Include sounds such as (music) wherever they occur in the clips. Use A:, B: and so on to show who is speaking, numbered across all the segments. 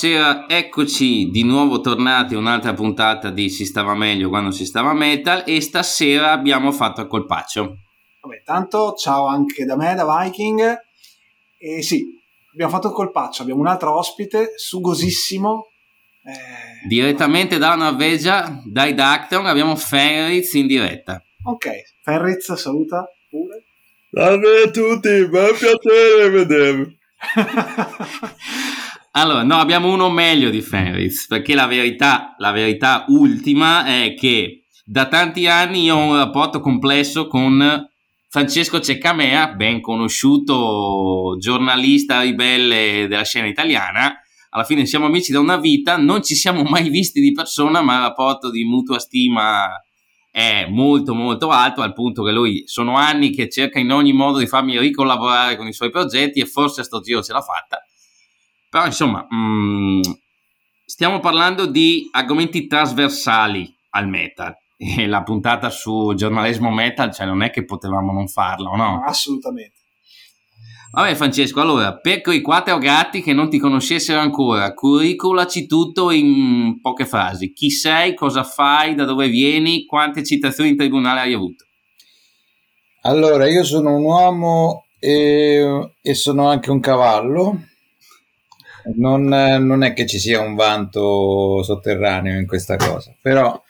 A: buonasera, eccoci di nuovo tornati a un'altra puntata di Si stava meglio quando si stava metal e stasera abbiamo fatto il colpaccio.
B: Vabbè, tanto ciao anche da me, da Viking. E sì, abbiamo fatto il colpaccio, abbiamo un altro ospite, sugosissimo.
A: Eh... Direttamente dalla Norvegia, dai Dacton, abbiamo Fenritz in diretta.
B: Ok, Fenritz saluta pure.
C: Salve a tutti, mi è piacere vedervi. (laughs)
A: allora, no, abbiamo uno meglio di Fenris, perché la verità, la verità ultima è che da tanti anni io ho un rapporto complesso con Francesco Ceccamea, ben conosciuto giornalista ribelle della scena italiana. Alla fine siamo amici da una vita, non ci siamo mai visti di persona, ma il rapporto di mutua stima è molto molto alto al punto che lui sono anni che cerca in ogni modo di farmi ricollaborare con i suoi progetti e forse a sto giro ce l'ha fatta però insomma mh, mm, stiamo parlando di argomenti trasversali al metal (laughs) e la puntata su giornalismo metal cioè non è che potevamo non farla no?
B: assolutamente
A: Vabbè Francesco, allora, per quei quattro gatti che non ti conoscessero ancora, curriculaci tutto in poche frasi. Chi sei, cosa fai, da dove vieni, quante citazioni in tribunale hai avuto?
C: Allora, io sono un uomo e, e sono anche un cavallo. Non, non, è che ci sia un vanto sotterraneo in questa cosa, però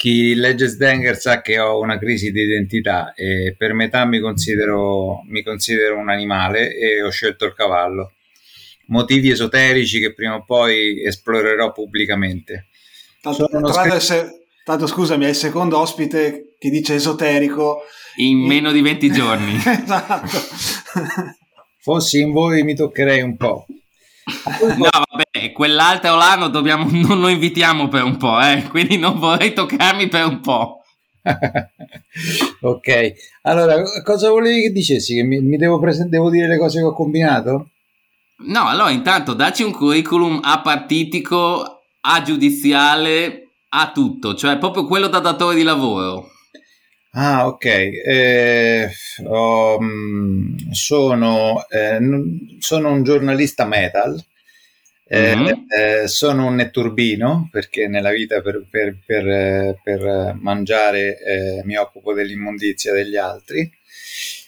C: chi legge Sdenger sa che ho una crisi di identità e per metà mi considero, mi considero un animale e ho scelto il cavallo. Motivi esoterici che prima o poi esplorerò pubblicamente.
B: Tanto, scr- tanto scusami, è il secondo ospite che dice esoterico.
A: In meno di 20 giorni. (laughs) esatto.
C: Fossi in voi mi toccherei un po'.
A: No, vabbè, quell'altro l'anno dobbiamo, (laughs) non lo invitiamo per un po', eh? quindi non vorrei toccarmi per un po'. (laughs)
C: ok, allora cosa volevi che dicessi? Che mi, mi devo, presen- devo dire le cose che ho combinato?
A: No, allora intanto dacci un curriculum apartitico, a giudiziale, a tutto, cioè proprio quello da datore di lavoro.
C: Ah, ok. Eh, oh, sono, eh, sono, un giornalista metal. Eh, mm-hmm. eh, sono un netturbino perché nella vita per, per, per, per mangiare eh, mi occupo dell'immondizia degli altri.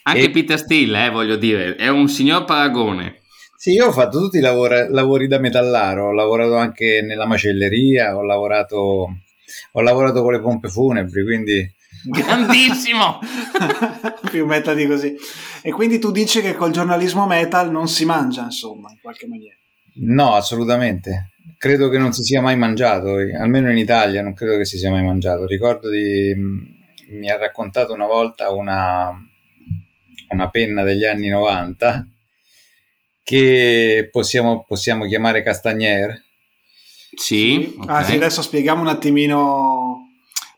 A: Anche e... Peter Steele, eh, voglio dire, è un signor paragone.
C: Sì, io ho fatto tutti i lavori, lavori da metallaro, ho lavorato anche nella macelleria, ho lavorato, ho lavorato con le pompe funebri, quindi
A: Grandissimo! (laughs)
B: Più metal di così. E quindi tu dici che col giornalismo metal non si mangia, insomma, in qualche maniera.
C: No, assolutamente. Credo che non si sia mai mangiato, almeno in Italia non credo che si sia mai mangiato. Ricordo di... mi ha raccontato una volta una, una penna degli anni 90 che possiamo, possiamo chiamare Castagnier.
A: Sì,
B: okay. ah, sì, adesso spieghiamo un attimino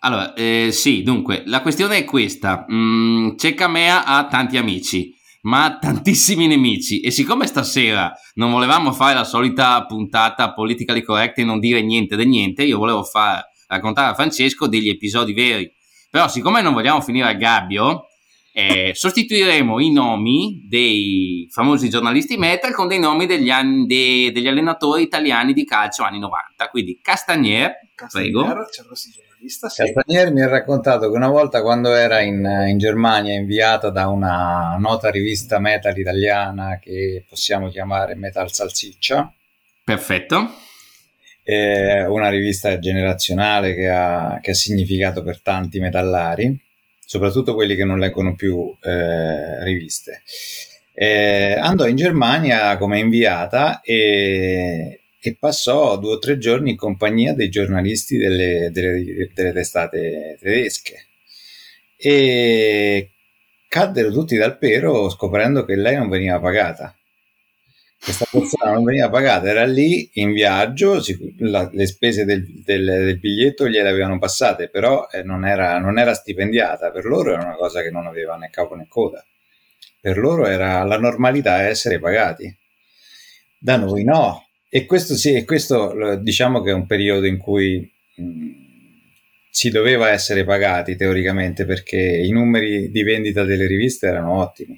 A: allora, eh, sì, dunque, la questione è questa. Mm, Cecamea ha tanti amici, ma ha tantissimi nemici. E siccome stasera non volevamo fare la solita puntata politically correct e non dire niente di niente, io volevo far, raccontare a Francesco degli episodi veri. Però, siccome non vogliamo finire a gabbio, eh, (laughs) sostituiremo i nomi dei famosi giornalisti metal con dei nomi degli, anni, de, degli allenatori italiani di calcio anni 90. Quindi Castagnier, Castagnier prego.
C: Vista, sì. Mi ha raccontato che una volta quando era in, in, Germania inviata da una nota rivista metal italiana che possiamo chiamare Metal Salsiccia.
A: Perfetto.
C: Eh, una rivista generazionale che ha, che ha, significato per tanti metallari, soprattutto quelli che non leggono più eh, riviste. Eh, andò in Germania come inviata e, e passò due o tre giorni in compagnia dei giornalisti delle, delle, delle testate tedesche e caddero tutti dal pero scoprendo che lei non veniva pagata. Questa persona non veniva pagata, era lì in viaggio, la, le spese del, del, del, biglietto gliele avevano passate, però eh, non, era, non era stipendiata, per loro era una cosa che non aveva né capo né coda. Per loro era la normalità essere pagati. Da noi no, e questo sì, e questo diciamo che è un periodo in cui mh, si doveva essere pagati teoricamente perché i numeri di vendita delle riviste erano ottimi.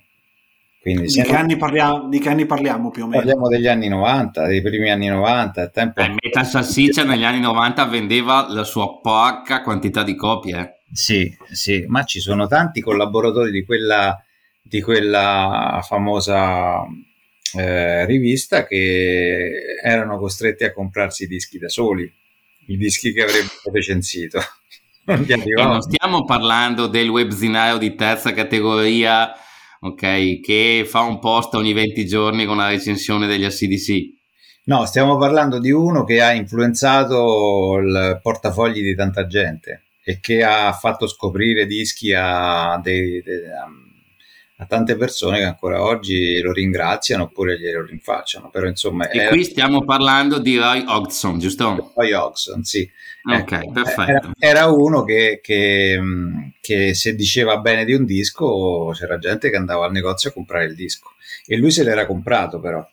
B: Quindi di, che anni parliamo, di che anni parliamo più o meno?
C: Parliamo degli anni 90, dei primi anni 90.
A: Tempo... Eh, Metal Salsiccia negli anni 90 vendeva la sua porca quantità di copie. Eh.
C: Sì, sì, ma ci sono tanti collaboratori di quella, di quella famosa eh, rivista che erano costretti a comprarsi i dischi da soli, i dischi che avrebbero recensito. (laughs)
A: non, non stiamo parlando del webzinario di terza categoria ok, che fa un post ogni 20 giorni con la recensione degli ACDC.
C: No, stiamo parlando di uno che ha influenzato il portafogli di tanta gente e che ha fatto scoprire dischi a, dei, dei, a tante persone che ancora oggi lo ringraziano oppure glielo rinfacciano. Però, insomma,
A: e era... qui stiamo parlando di Roy Hodgson, giusto?
C: Roy Hodgson, sì.
A: Ok, ecco, perfetto.
C: Era, era uno che, che, che, se diceva bene di un disco c'era gente che andava al negozio a comprare il disco e lui se l'era comprato però.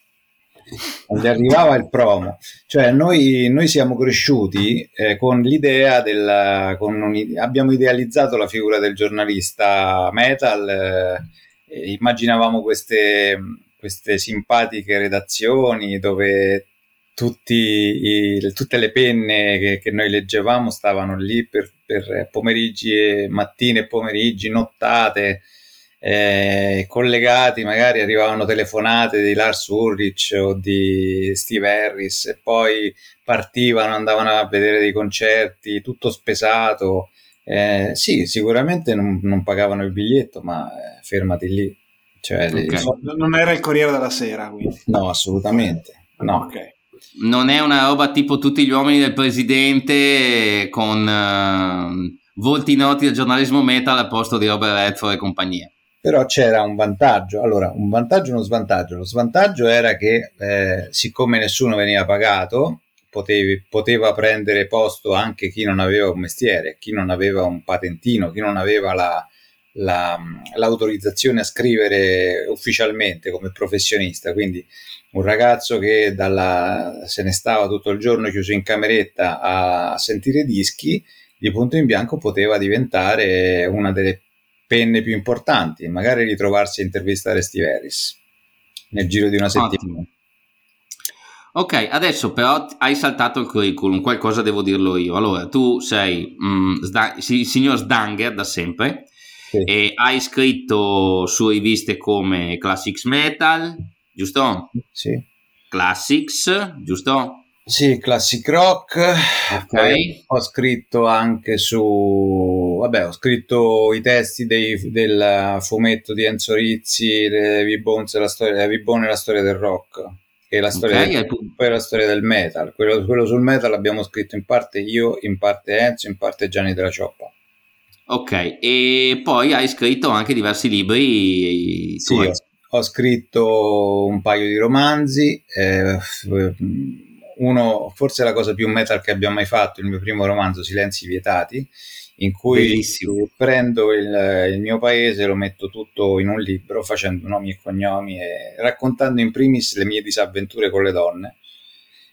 C: Gli arrivava il promo, cioè noi, noi siamo cresciuti eh, con l'idea del, con un, abbiamo idealizzato la figura del giornalista metal eh, immaginavamo queste, queste simpatiche redazioni dove i, tutte le penne che, che, noi leggevamo stavano lì per, per pomeriggi e mattine e pomeriggi, nottate, eh, collegati, magari arrivavano telefonate di Lars Ulrich o di Steve Harris e poi partivano, andavano a vedere dei concerti, tutto spesato. Eh, sì, sicuramente non, non, pagavano il biglietto, ma eh, fermati lì. Cioè, okay.
B: le... Non era il Corriere della Sera, quindi.
C: No, assolutamente. No.
A: Okay. Non è una roba tipo tutti gli uomini del presidente con uh, volti noti del giornalismo metal al posto di Robert Redford e compagnia.
C: Però c'era un vantaggio. Allora, un vantaggio e uno svantaggio. Lo svantaggio era che, eh, siccome nessuno veniva pagato, potevi, poteva prendere posto anche chi non aveva un mestiere, chi non aveva un patentino, chi non aveva la, la, l'autorizzazione a scrivere ufficialmente come professionista. Quindi un ragazzo che dalla, se ne stava tutto il giorno chiuso in cameretta a sentire dischi, di punto in bianco poteva diventare una delle penne più importanti, magari ritrovarsi a intervistare Steve Harris nel giro di una settimana.
A: Ok, adesso però hai saltato il curriculum, qualcosa devo dirlo io. Allora, tu sei mm, Sda- il signor Sdanger da sempre sì. e hai scritto su riviste come Classics Metal, giusto?
C: Sì.
A: Classics, giusto?
C: Sì, Classic Rock. Ok. Ho scritto anche su... Vabbè, ho scritto i testi dei, del fumetto di Enzo Rizzi, V-Bones, la storia, V-Bone e la storia del rock che è la storia, okay, del, poi la storia del metal. Quello, quello, sul metal abbiamo scritto in parte io, in parte Enzo, in parte Gianni della Cioppa.
A: Ok, e poi hai scritto anche diversi libri.
C: Sì, ho, ho, scritto un paio di romanzi. Eh, uno, forse la cosa più metal che abbiamo mai fatto, il mio primo romanzo, Silenzi Vietati in cui Bellissimo. prendo il, il, mio paese, lo metto tutto in un libro facendo nomi e cognomi e raccontando in primis le mie disavventure con le donne.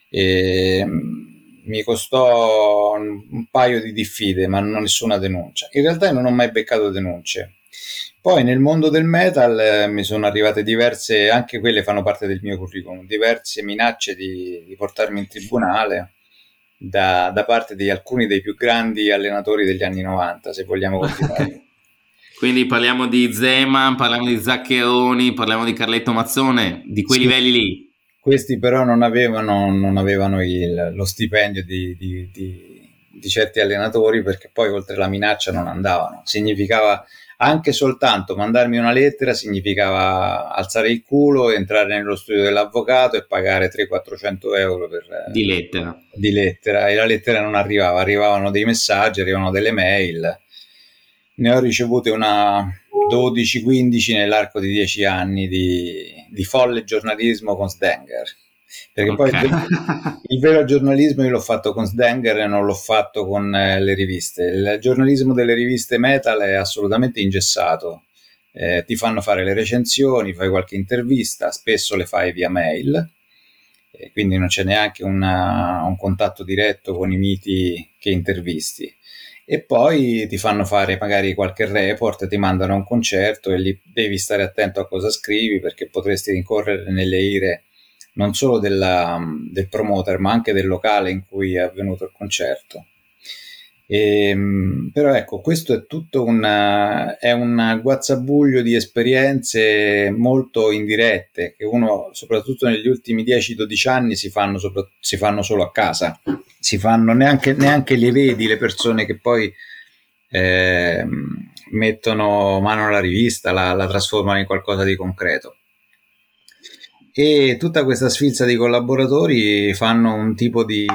C: E, mm, mi costò un paio di diffide, ma non nessuna denuncia. In realtà non ho mai beccato denunce. Poi nel mondo del metal eh, mi sono arrivate diverse, anche quelle fanno parte del mio curriculum, diverse minacce di, di portarmi in tribunale da, da, parte di alcuni dei più grandi allenatori degli anni 90, se vogliamo continuare. (laughs)
A: Quindi parliamo di Zeman, parliamo di Zaccheroni, parliamo di Carletto Mazzone, di quei sì. livelli lì.
C: Questi però non avevano, non avevano il, lo stipendio di, di, di, di certi allenatori perché poi oltre la minaccia non andavano. Significava anche soltanto mandarmi una lettera significava alzare il culo, entrare nello studio dell'avvocato e pagare 300-400 euro per,
A: di, lettera.
C: di lettera. E la lettera non arrivava, arrivavano dei messaggi, arrivavano delle mail. Ne ho ricevute una 12-15 nell'arco di 10 anni di, di folle giornalismo con Stenger. Perché okay. poi il, (laughs) il, vero giornalismo io l'ho fatto con Sdenger e non l'ho fatto con eh, le riviste. Il giornalismo delle riviste metal è assolutamente ingessato. Eh, ti fanno fare le recensioni, fai qualche intervista, spesso le fai via mail, e quindi non c'è neanche una, un contatto diretto con i miti che intervisti. e poi ti fanno fare magari qualche report, ti mandano a un concerto e lì devi stare attento a cosa scrivi perché potresti incorrere nelle ire non solo della, del promoter ma anche del locale in cui è avvenuto il concerto. E, ehm, però ecco, questo è tutto una, è un guazzabuglio di esperienze molto indirette che uno, soprattutto negli ultimi 10-12 anni, si fanno, sopra, si fanno, solo a casa. Si fanno neanche, neanche le vedi le persone che poi eh, mettono mano alla rivista, la, la trasformano in qualcosa di concreto e tutta questa sfilza di collaboratori fanno un tipo di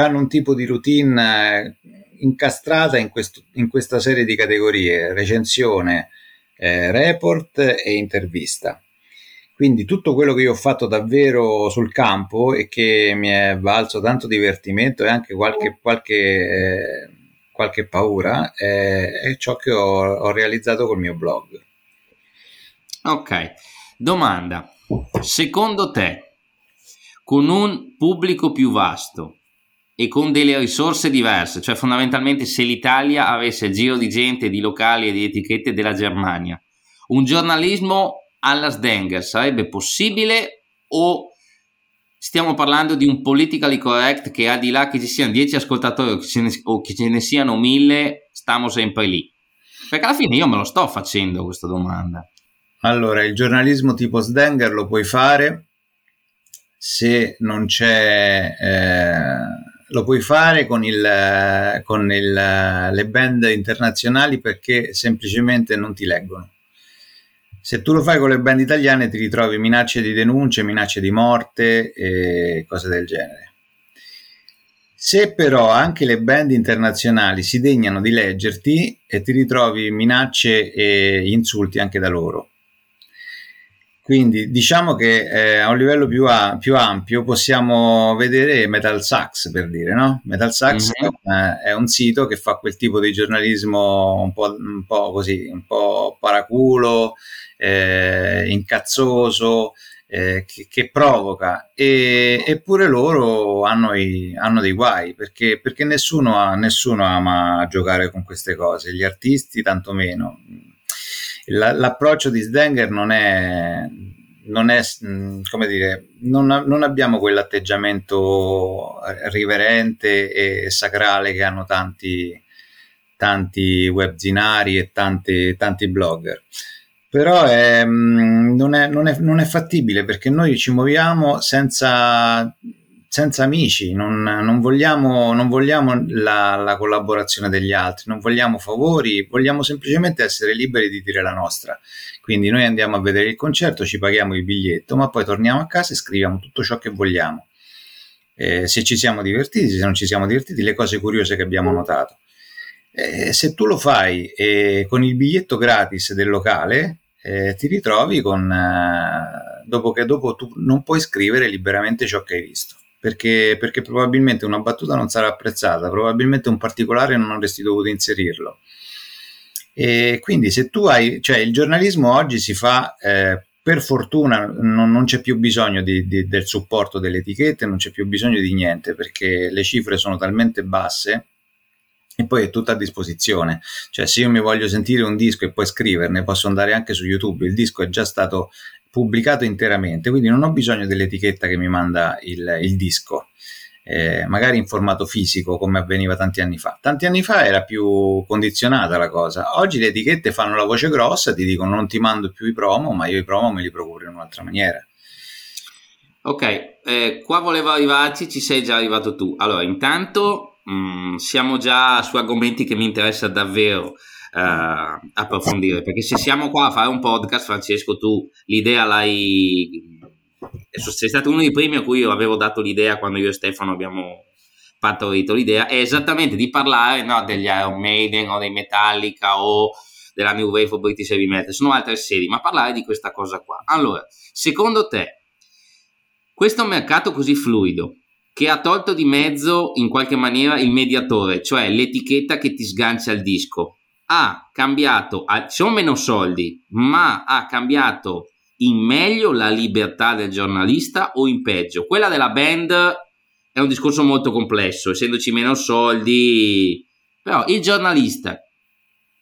C: hanno un tipo di routine eh, incastrata in, questo, in questa serie di categorie, recensione, eh, report e intervista. Quindi tutto quello che io ho fatto davvero sul campo e che mi è valso tanto divertimento e anche qualche, qualche, eh, qualche paura eh, è ciò che ho, ho realizzato col mio blog.
A: Ok, domanda. Secondo te, con un pubblico più vasto, e con delle risorse diverse, cioè fondamentalmente se l'Italia avesse il giro di gente, di locali e di etichette della Germania, un giornalismo alla Sdenger sarebbe possibile o stiamo parlando di un politically correct che al di là che ci siano 10 ascoltatori o che, ce ne, che ce ne siano 1000, stiamo sempre lì? Perché alla fine io me lo sto facendo questa domanda.
C: Allora, il giornalismo tipo Sdenger lo puoi fare se non c'è... Eh lo puoi fare con, il, con il, le band internazionali perché semplicemente non ti leggono. Se tu lo fai con le band italiane ti ritrovi minacce di denunce, minacce di morte e cose del genere. Se però anche le band internazionali si degnano di leggerti e ti ritrovi minacce e insulti anche da loro, quindi diciamo che eh, a un livello più, a, più, ampio possiamo vedere Metal Sax per dire, no? Metal Sax mm-hmm. è, è, un sito che fa quel tipo di giornalismo un po', un po così, un po' paraculo, eh, incazzoso, eh, che, che, provoca, e, eppure loro hanno, i, hanno, dei guai perché, perché nessuno, nessuno ama giocare con queste cose, gli artisti tantomeno la, l'approccio di Sdenger non è, non è mm, come dire, non, non, abbiamo quell'atteggiamento riverente e sacrale che hanno tanti, tanti webzinari e tanti, tanti blogger. Però è, mm, non, è, non, è, non è fattibile perché noi ci muoviamo senza senza amici, non, non vogliamo, non vogliamo la, la, collaborazione degli altri, non vogliamo favori, vogliamo semplicemente essere liberi di dire la nostra. Quindi noi andiamo a vedere il concerto, ci paghiamo il biglietto, ma poi torniamo a casa e scriviamo tutto ciò che vogliamo. Eh, se ci siamo divertiti, se non ci siamo divertiti, le cose curiose che abbiamo notato. Eh, se tu lo fai eh, con il biglietto gratis del locale, ti ritrovi con, eh, dopo che dopo tu non puoi scrivere liberamente ciò che hai visto perché, perché probabilmente una battuta non sarà apprezzata, probabilmente un particolare non avresti dovuto inserirlo. E quindi se tu hai, cioè il giornalismo oggi si fa, eh, per fortuna non, non, c'è più bisogno di, di, del supporto delle etichette, non c'è più bisogno di niente perché le cifre sono talmente basse e poi è tutta a disposizione. Cioè, se io mi voglio sentire un disco e poi scriverne, posso andare anche su YouTube. Il disco è già stato pubblicato interamente, quindi non ho bisogno dell'etichetta che mi manda il, il disco, eh, magari in formato fisico come avveniva tanti anni fa. Tanti anni fa era più condizionata la cosa, oggi le etichette fanno la voce grossa, ti dicono non ti mando più i promo, ma io i promo me li procuro in un'altra maniera.
A: Ok, eh, qua volevo arrivarci, ci sei già arrivato tu. Allora, intanto mh, mm, siamo già su argomenti che mi interessa davvero uh, approfondire. Perché se siamo qua a fare un podcast, Francesco, tu l'idea l'hai. Sei stato uno dei primi a cui io avevo dato l'idea quando io e Stefano abbiamo partorito l'idea, è esattamente di parlare no, degli Iron Maiden o dei Metallica o della New Wave of British Heavy Metal, sono altre serie, ma parlare di questa cosa qua. Allora, secondo te, questo mercato così fluido, che ha tolto di mezzo in qualche maniera il mediatore, cioè l'etichetta che ti sgancia il disco, ha cambiato, sono meno soldi, ma ha cambiato in meglio la libertà del giornalista o in peggio? Quella della band è un discorso molto complesso, essendoci meno soldi Però il giornalista,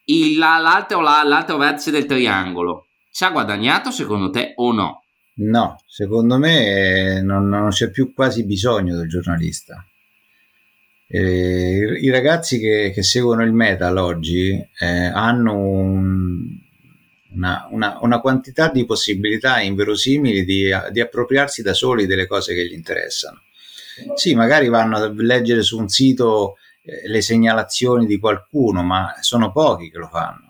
A: il, l'altro, l'altro vertice del triangolo, ci ha guadagnato secondo te o no?
C: No, secondo me non, non c'è più quasi bisogno del giornalista. Eh, I ragazzi che, che, seguono il metal oggi eh, hanno un, una, una, una, quantità di possibilità inverosimili di, di, appropriarsi da soli delle cose che gli interessano. Sì, magari vanno a leggere su un sito eh, le segnalazioni di qualcuno, ma sono pochi che lo fanno.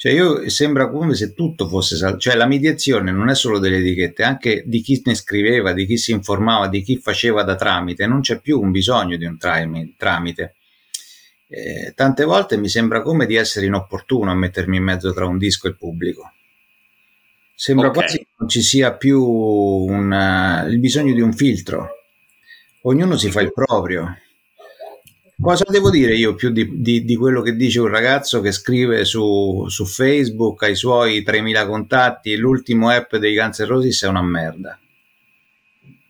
C: Cioè, io sembra come se tutto fosse, cioè la mediazione non è solo delle etichette, anche di chi ne scriveva, di chi si informava, di chi faceva da tramite, non c'è più un bisogno di un tramite. Eh, tante volte mi sembra come di essere inopportuno a mettermi in mezzo tra un disco e il pubblico. Sembra okay. quasi che non ci sia più un, il bisogno di un filtro. Ognuno si fa il proprio. Cosa devo dire io più di, di, di, quello che dice un ragazzo che scrive su, su Facebook ai suoi 3.000 contatti l'ultimo app dei Guns Roses è una merda?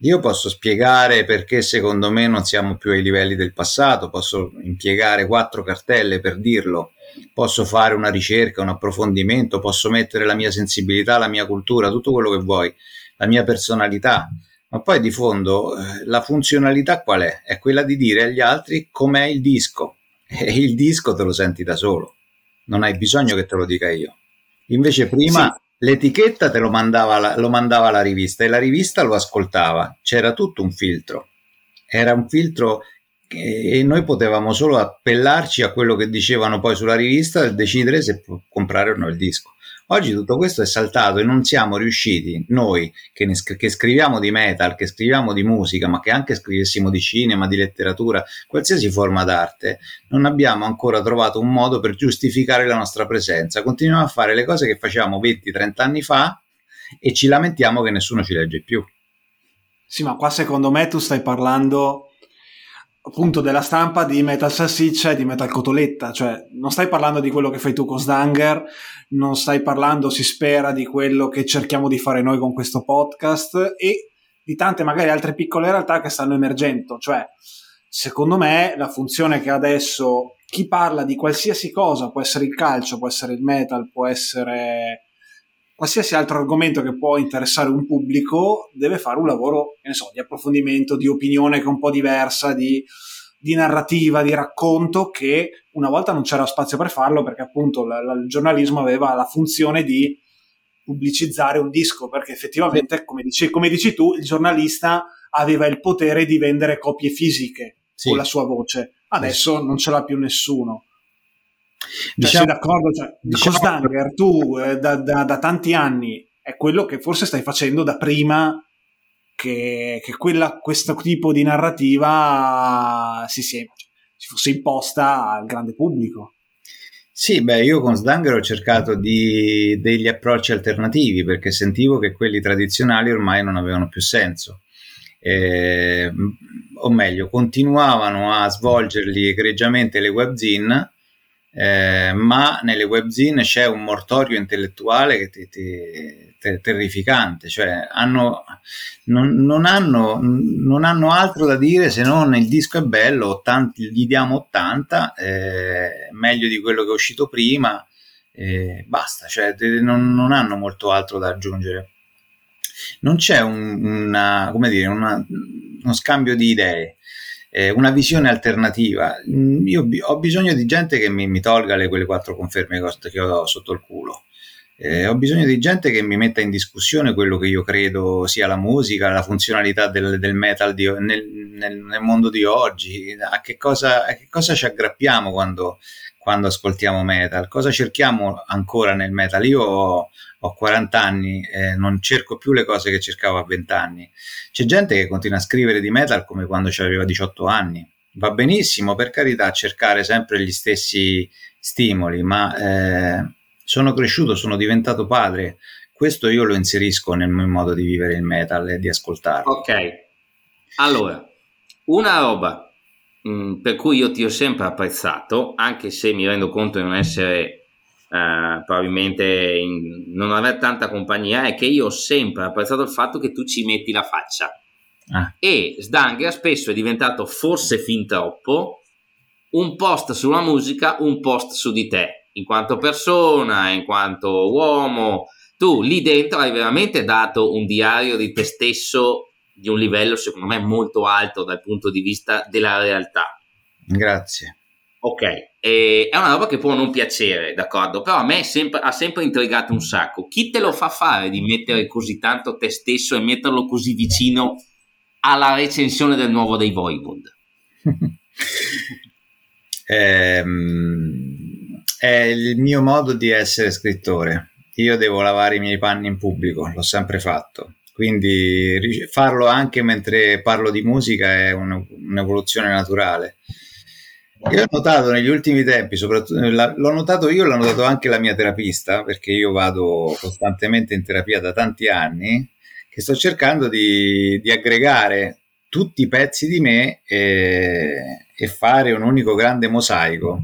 C: Io posso spiegare perché secondo me non siamo più ai livelli del passato, posso impiegare quattro cartelle per dirlo, posso fare una ricerca, un approfondimento, posso mettere la mia sensibilità, la mia cultura, tutto quello che vuoi, la mia personalità ma poi di fondo eh, la funzionalità qual è? È quella di dire agli altri com'è il disco (laughs) e il disco te lo senti da solo, non hai bisogno che te lo dica io. Invece prima sì. l'etichetta te lo mandava, la, lo mandava la rivista e la rivista lo ascoltava, c'era tutto un filtro, era un filtro e noi potevamo solo appellarci a quello che dicevano poi sulla rivista e decidere se comprare o no il disco. Oggi tutto questo è saltato e non siamo riusciti, noi che, ne, che scriviamo di metal, che scriviamo di musica, ma che anche scrivessimo di cinema, di letteratura, qualsiasi forma d'arte, non abbiamo ancora trovato un modo per giustificare la nostra presenza. Continuiamo a fare le cose che facevamo 20-30 anni fa e ci lamentiamo che nessuno ci legge più.
B: Sì, ma qua secondo me tu stai parlando appunto della stampa di Metal Salsiccia e di Metal Cotoletta, cioè non stai parlando di quello che fai tu con Sdanger, non stai parlando, si spera, di quello che cerchiamo di fare noi con questo podcast e di tante magari altre piccole realtà che stanno emergendo, cioè secondo me la funzione che adesso chi parla di qualsiasi cosa, può essere il calcio, può essere il metal, può essere qualsiasi altro argomento che può interessare un pubblico deve fare un lavoro so, di approfondimento, di opinione che è un po' diversa, di, di, narrativa, di racconto che una volta non c'era spazio per farlo perché appunto la, la, il giornalismo aveva la funzione di pubblicizzare un disco perché effettivamente come dici, come dici tu il giornalista aveva il potere di vendere copie fisiche sì. con la sua voce. Adesso non ce l'ha più nessuno diciamo, sei d'accordo? Cioè, diciamo, Costanger, tu eh, da, da, da, tanti anni è quello che forse stai facendo da prima che, che quella, questo tipo di narrativa si, si, si fosse imposta al grande pubblico.
C: Sì, beh, io con Sdanger ho cercato di, degli approcci alternativi perché sentivo che quelli tradizionali ormai non avevano più senso. Eh, o meglio, continuavano a svolgerli egregiamente le webzine eh, ma nelle webzine c'è un mortorio intellettuale che ti, ti, ti, terrificante, cioè hanno, non, non, hanno, non, hanno, altro da dire se non il disco è bello, 80, gli diamo 80, eh, meglio di quello che è uscito prima, eh, basta, cioè non, non, hanno molto altro da aggiungere. Non c'è un, una, dire, una, uno scambio di idee eh, una visione alternativa. Mm, io ho bisogno di gente che mi, mi tolga le, quelle quattro conferme che ho sotto il culo. Eh, ho bisogno di gente che mi metta in discussione quello che io credo sia la musica, la funzionalità del, del metal di, nel, nel, nel, mondo di oggi, a che cosa, a che cosa ci aggrappiamo quando, quando, ascoltiamo metal, cosa cerchiamo ancora nel metal. Io ho, ho 40 anni e non cerco più le cose che cercavo a 20 anni. C'è gente che continua a scrivere di metal come quando aveva 18 anni. Va benissimo, per carità, cercare sempre gli stessi stimoli, ma eh, sono cresciuto, sono diventato padre. Questo io lo inserisco nel mio modo di vivere il metal e di ascoltarlo.
A: Ok, allora, una roba mh, mm, per cui io ti ho sempre apprezzato, anche se mi rendo conto di non essere Uh, probabilmente in, non aver tanta compagnia è che io ho sempre apprezzato il fatto che tu ci metti la faccia ah. e Sdanger spesso è diventato forse fin troppo un post sulla musica, un post su di te, in quanto persona, in quanto uomo. Tu lì dentro hai veramente dato un diario di te stesso di un livello secondo me molto alto dal punto di vista della realtà.
C: Grazie.
A: Ok, e è una roba che può non piacere, d'accordo? Però a me sempre, ha sempre intrigato un sacco. Chi te lo fa fare di mettere così tanto te stesso e metterlo così vicino alla recensione del nuovo dei Voivod? (laughs)
C: ehm, è il mio modo di essere scrittore. Io devo lavare i miei panni in pubblico, l'ho sempre fatto. Quindi farlo anche mentre parlo di musica è un'evoluzione naturale io ho notato negli ultimi tempi, soprattutto l'ho notato io, l'ho notato anche la mia terapista, perché io vado costantemente in terapia da tanti anni, che sto cercando di, di aggregare tutti i pezzi di me e, e fare un unico grande mosaico.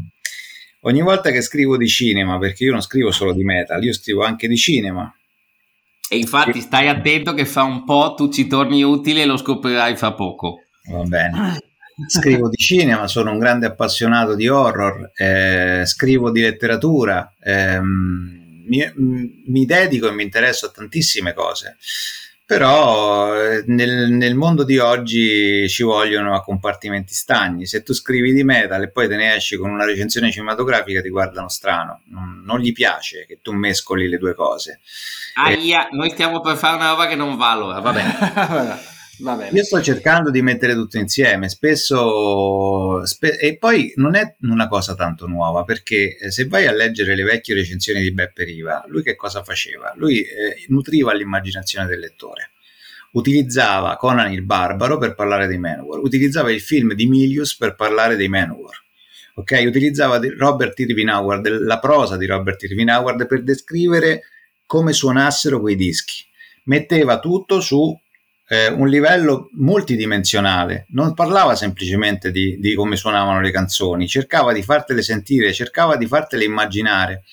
C: Ogni volta che scrivo di cinema, perché io non scrivo solo di metal, io scrivo anche di cinema.
A: E infatti stai attento che fa un po' tu ci torni utile e lo scoprirai fra poco.
C: Va bene scrivo di cinema, sono un grande appassionato di horror, eh, scrivo di letteratura, ehm, mi, mi, dedico e mi interesso a tantissime cose. Però eh, nel, nel, mondo di oggi ci vogliono a compartimenti stagni. Se tu scrivi di metal e poi te ne esci con una recensione cinematografica, ti guardano strano. Non, non gli piace che tu mescoli le due cose.
A: Aia, e... noi stiamo per fare una roba che non va allora, va bene. (laughs) (laughs)
C: Io sto cercando di mettere tutto insieme, spesso, spe- e poi non è una cosa tanto nuova, perché eh, se vai a leggere le vecchie recensioni di Beppe Riva, lui che cosa faceva? Lui eh, nutriva l'immaginazione del lettore. Utilizzava Conan il Barbaro per parlare dei Manowar, utilizzava il film di Milius per parlare dei Manowar. Ok, utilizzava Robert Irvin Howard, la prosa di Robert Irvin Howard per descrivere come suonassero quei dischi. Metteva tutto su eh, un livello multidimensionale, non parlava semplicemente di, di, come suonavano le canzoni, cercava di fartele sentire, cercava di fartele immaginare.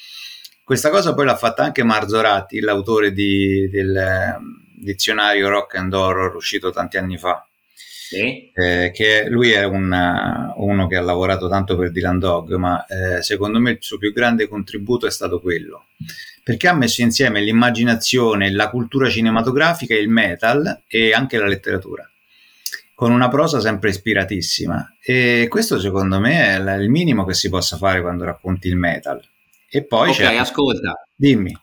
C: Questa cosa poi l'ha fatta anche Marzoratti, l'autore di, del eh, dizionario rock and horror uscito tanti anni fa. Sì. Eh, che lui è una, uno che ha lavorato tanto per Dylan Dog, ma eh, secondo me il suo più grande contributo è stato quello perché ha messo insieme l'immaginazione, la cultura cinematografica, il metal e anche la letteratura, con una prosa sempre ispiratissima. E questo secondo me è il minimo che si possa fare quando racconti il metal. E poi
A: ok,
C: c'è...
A: ascolta.
C: Dimmi.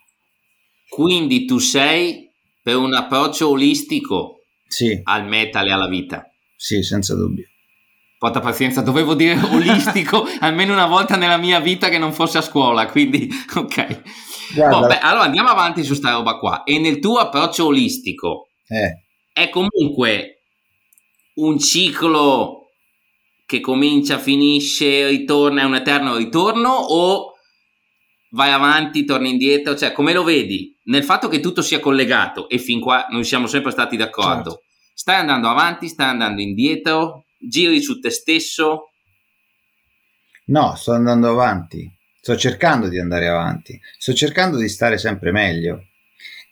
A: Quindi tu sei per un approccio olistico
C: sì.
A: al metal e alla vita?
C: Sì, senza dubbio.
A: Porta pazienza, dovevo dire (laughs) olistico almeno una volta nella mia vita che non fosse a scuola, quindi ok. Oh, beh, allora andiamo avanti su sta roba qua. E nel tuo approccio olistico
C: eh.
A: è comunque un ciclo che comincia, finisce, ritorna, è un eterno ritorno o vai avanti, torni indietro? Cioè, come lo vedi? Nel fatto che tutto sia collegato e fin qua noi siamo sempre stati d'accordo. Certo. Stai andando avanti, stai andando indietro, giri su te stesso?
C: No, sto andando avanti Sto cercando di andare avanti, sto cercando di stare sempre meglio.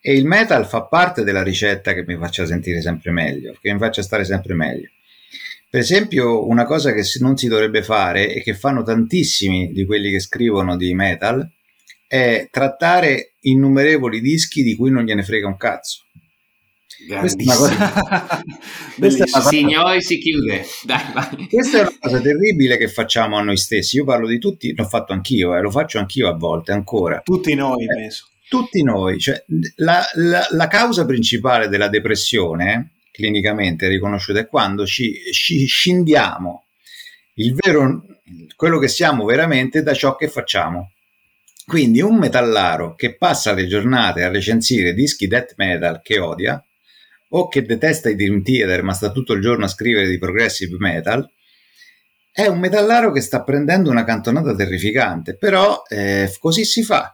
C: E il metal fa parte della ricetta che mi faccia sentire sempre meglio, che mi faccia stare sempre meglio. Per esempio, una cosa che non si dovrebbe fare e che fanno tantissimi di quelli che scrivono di metal è trattare innumerevoli dischi di cui non gliene frega un cazzo.
A: Questa cosa... (laughs) Questa una cosa... Signori, si chiude. Dai, vai.
C: Questa è una cosa terribile che facciamo a noi stessi. Io parlo di tutti, l'ho fatto anch'io, eh, lo faccio anch'io a volte ancora.
B: Tutti noi, eh, penso.
C: Tutti noi. Cioè, la, la, la, causa principale della depressione, clinicamente riconosciuta, è quando ci, ci scindiamo il vero, quello che siamo veramente da ciò che facciamo. Quindi un metallaro che passa le giornate a recensire dischi death metal che odia o che detesta i Dream Theater ma sta tutto il giorno a scrivere di progressive metal, è un metallaro che sta prendendo una cantonata terrificante, però eh, così si fa.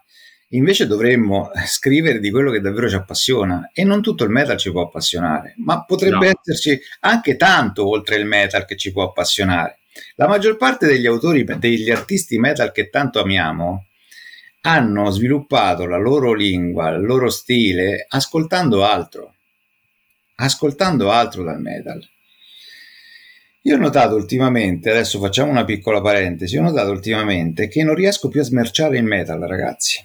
C: Invece dovremmo scrivere di quello che davvero ci appassiona e non tutto il metal ci può appassionare, ma potrebbe no. esserci anche tanto oltre il metal che ci può appassionare. La maggior parte degli autori, degli artisti metal che tanto amiamo, hanno sviluppato la loro lingua, il loro stile ascoltando altro ascoltando altro dal metal. Io ho notato ultimamente, adesso facciamo una piccola parentesi, ho notato ultimamente che non riesco più a smerciare il metal, ragazzi.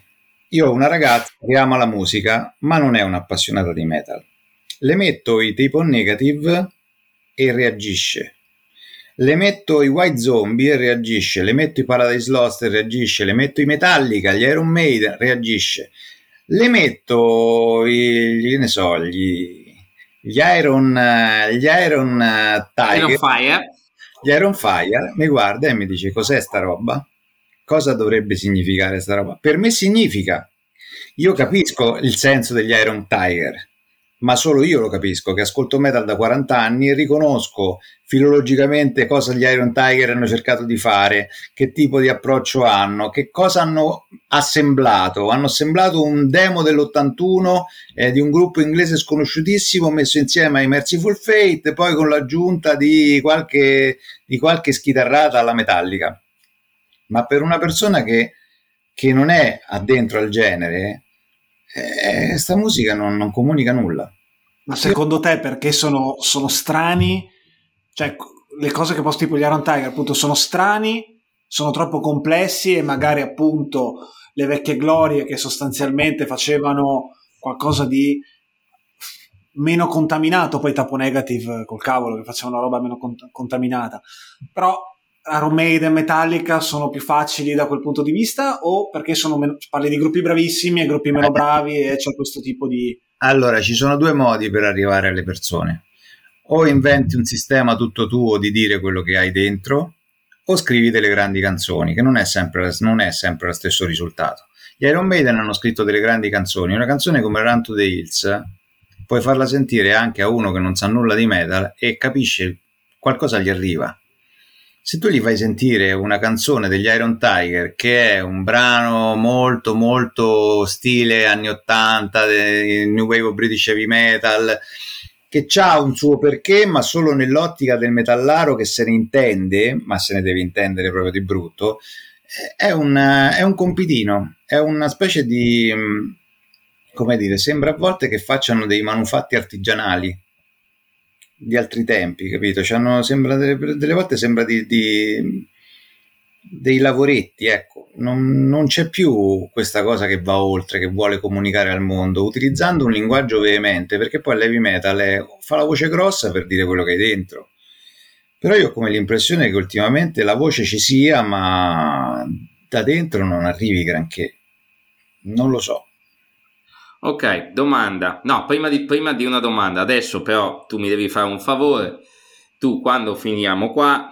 C: Io ho una ragazza che ama la musica, ma non è un'appassionata di metal. Le metto i tape on negative e reagisce. Le metto i White Zombie e reagisce. Le metto i Paradise Lost e reagisce. Le metto i Metallica, gli Iron Maiden, reagisce. Le metto i, ne so, gli, gli Iron, gli Iron uh, Tiger, Iron Fire. Gli Iron Fire mi guarda e mi dice cos'è sta roba? Cosa dovrebbe significare sta roba? Per me significa, io capisco il senso degli Iron Tiger, ma solo io lo capisco, che ascolto metal da 40 anni e riconosco filologicamente cosa gli Iron Tiger hanno cercato di fare, che tipo di approccio hanno, che cosa hanno assemblato. Hanno assemblato un demo dell'81 eh, di un gruppo inglese sconosciutissimo messo insieme ai Merciful Fate, poi con l'aggiunta di qualche, di qualche schitarrata alla metallica. Ma per una persona che, che non è addentro al genere, eh, sta musica non, non, comunica nulla.
B: Ma secondo te perché sono, sono strani? Cioè, le cose che posso tipo gli Iron Tiger appunto sono strani, sono troppo complessi e magari appunto le vecchie glorie che sostanzialmente facevano qualcosa di meno contaminato, poi Tapo Negative col cavolo che faceva una roba meno cont- contaminata. Però Iron Maiden, Metallica sono più facili da quel punto di vista o perché meno, parli di gruppi bravissimi e gruppi meno bravi e c'è questo tipo di...
C: Allora, ci sono due modi per arrivare alle persone. O inventi un sistema tutto tuo di dire quello che hai dentro, o scrivi delle grandi canzoni, che non è sempre, non è sempre lo stesso risultato. Gli Iron Maiden hanno scritto delle grandi canzoni. Una canzone come Run to the Hills puoi farla sentire anche a uno che non sa nulla di metal e capisce qualcosa gli arriva se tu gli fai sentire una canzone degli Iron Tiger che è un brano molto molto stile anni 80 New Wave British Heavy Metal che ha un suo perché ma solo nell'ottica del metallaro che se ne intende ma se ne deve intendere proprio di brutto è un, è un compitino è una specie di come dire sembra a volte che facciano dei manufatti artigianali di altri tempi, capito? C'hanno, sembra delle, delle, volte sembra di, di, dei lavoretti, ecco. Non, non, c'è più questa cosa che va oltre, che vuole comunicare al mondo, utilizzando un linguaggio veemente, perché poi l'heavy metal è, fa la voce grossa per dire quello che hai dentro. Però io ho come l'impressione che ultimamente la voce ci sia, ma da dentro non arrivi granché. Non lo so.
A: Ok, domanda. No, prima di, prima di una domanda, adesso però tu mi devi fare un favore. Tu quando finiamo qua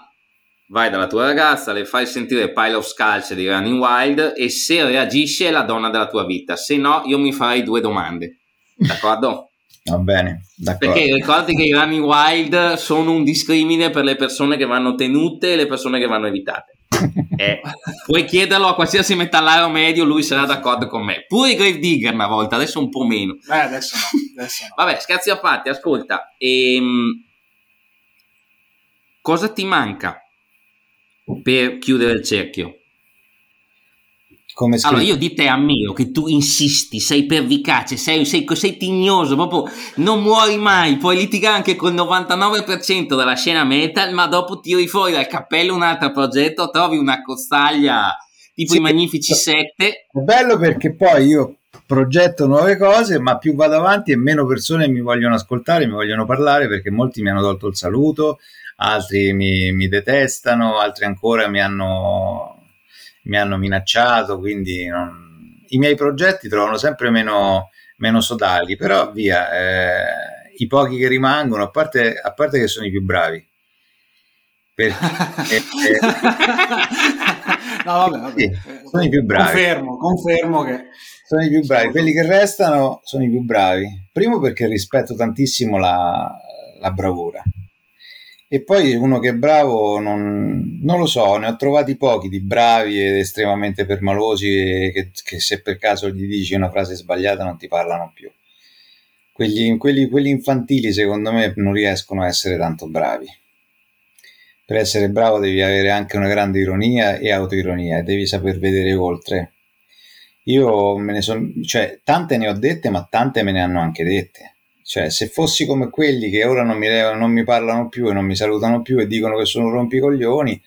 A: vai dalla tua ragazza, le fai sentire Pile of Sculpture di Running Wild e se reagisce è la donna della tua vita, se no io mi farei due domande. D'accordo?
C: Va bene, d'accordo.
A: Perché ricordi che i Running Wild sono un discrimine per le persone che vanno tenute e le persone che vanno evitate. (laughs) Eh, puoi chiederlo a qualsiasi metallaro medio, lui sarà d'accordo con me. Pure i Grave Digger una volta, adesso un po' meno.
B: Eh, adesso no. Adesso no.
A: Vabbè, scherzi a parte, ascolta. Ehm, cosa ti manca per chiudere il cerchio? Come allora io di te ammiro che tu insisti, sei pervicace, sei, sei, sei tignoso, proprio non muori mai, puoi litigare anche col 99% della scena metal, ma dopo tiri fuori dal cappello un altro progetto, trovi una costaglia tipo sì, i Magnifici 7.
C: È bello perché poi io progetto nuove cose, ma più vado avanti e meno persone mi vogliono ascoltare, mi vogliono parlare perché molti mi hanno tolto il saluto, altri mi, mi detestano, altri ancora mi hanno mi hanno minacciato, quindi non... i miei progetti trovano sempre meno, meno sodali, però via, eh, i pochi che rimangono, a parte, a parte che sono i più bravi.
B: Perché, eh, (laughs) no, vabbè, vabbè. Sì,
C: sono i più bravi.
B: Confermo, confermo che
C: sono i più bravi. Quelli che restano sono i più bravi. Primo perché rispetto tantissimo la, la bravura e poi uno che è bravo, non, non, lo so, ne ho trovati pochi di bravi ed estremamente permalosi che, che, se per caso gli dici una frase sbagliata non ti parlano più. Quelli, quelli, quelli infantili secondo me non riescono a essere tanto bravi. Per essere bravo devi avere anche una grande ironia e autoironia devi saper vedere oltre. Io me ne sono, cioè, tante ne ho dette, ma tante me ne hanno anche dette Cioè, se fossi come quelli che ora non mi, non mi parlano più e non mi salutano più e dicono che sono rompicoglioni,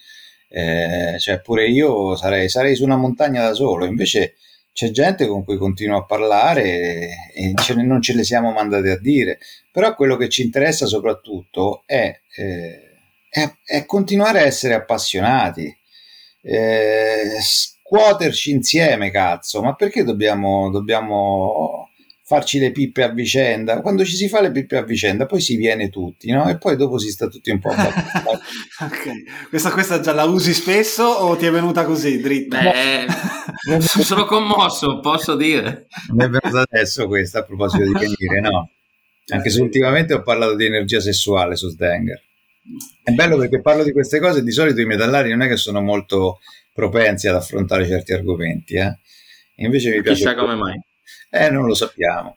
C: eh, cioè pure io sarei, sarei su una montagna da solo. Invece c'è gente con cui continuo a parlare e ce ne, non ce le siamo mandate a dire. Però quello che ci interessa soprattutto è, eh, è, è continuare a essere appassionati. Eh, scuoterci insieme, cazzo, ma perché dobbiamo, dobbiamo farci le pippe a vicenda. Quando ci si fa le pippe a vicenda, poi si viene tutti, no? E poi dopo si sta tutti un po' a (laughs)
B: Ok, questa, questa già la usi spesso o ti è venuta così, dritta?
A: Beh, sono commosso, posso dire.
C: Mi è venuta adesso questa a proposito di venire, no? Anche se ultimamente ho parlato di energia sessuale su Stenger. È bello perché parlo di queste cose, di solito i metallari non è che sono molto propensi ad affrontare certi argomenti, eh? Invece mi piace...
A: Chissà come mai
C: eh, non lo sappiamo.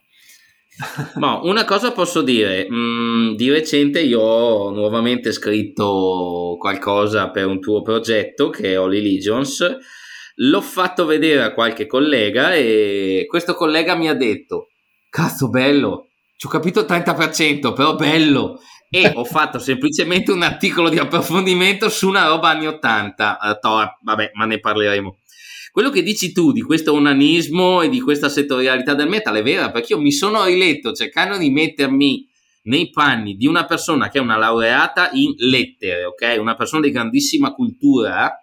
A: Ma una cosa posso dire, mm, di recente io ho nuovamente scritto qualcosa per un tuo progetto che è Holy Legions, l'ho fatto vedere a qualche collega e questo collega mi ha detto, cazzo bello, ci ho capito il 30%, però bello, e ho fatto semplicemente un articolo di approfondimento su una roba anni 80, vabbè, ma ne parleremo. Quello che dici tu di questo onanismo e di questa settorialità del metal è vera, perché io mi sono riletto cercando di mettermi nei panni di una persona che è una laureata in lettere, ok? Una persona di grandissima cultura,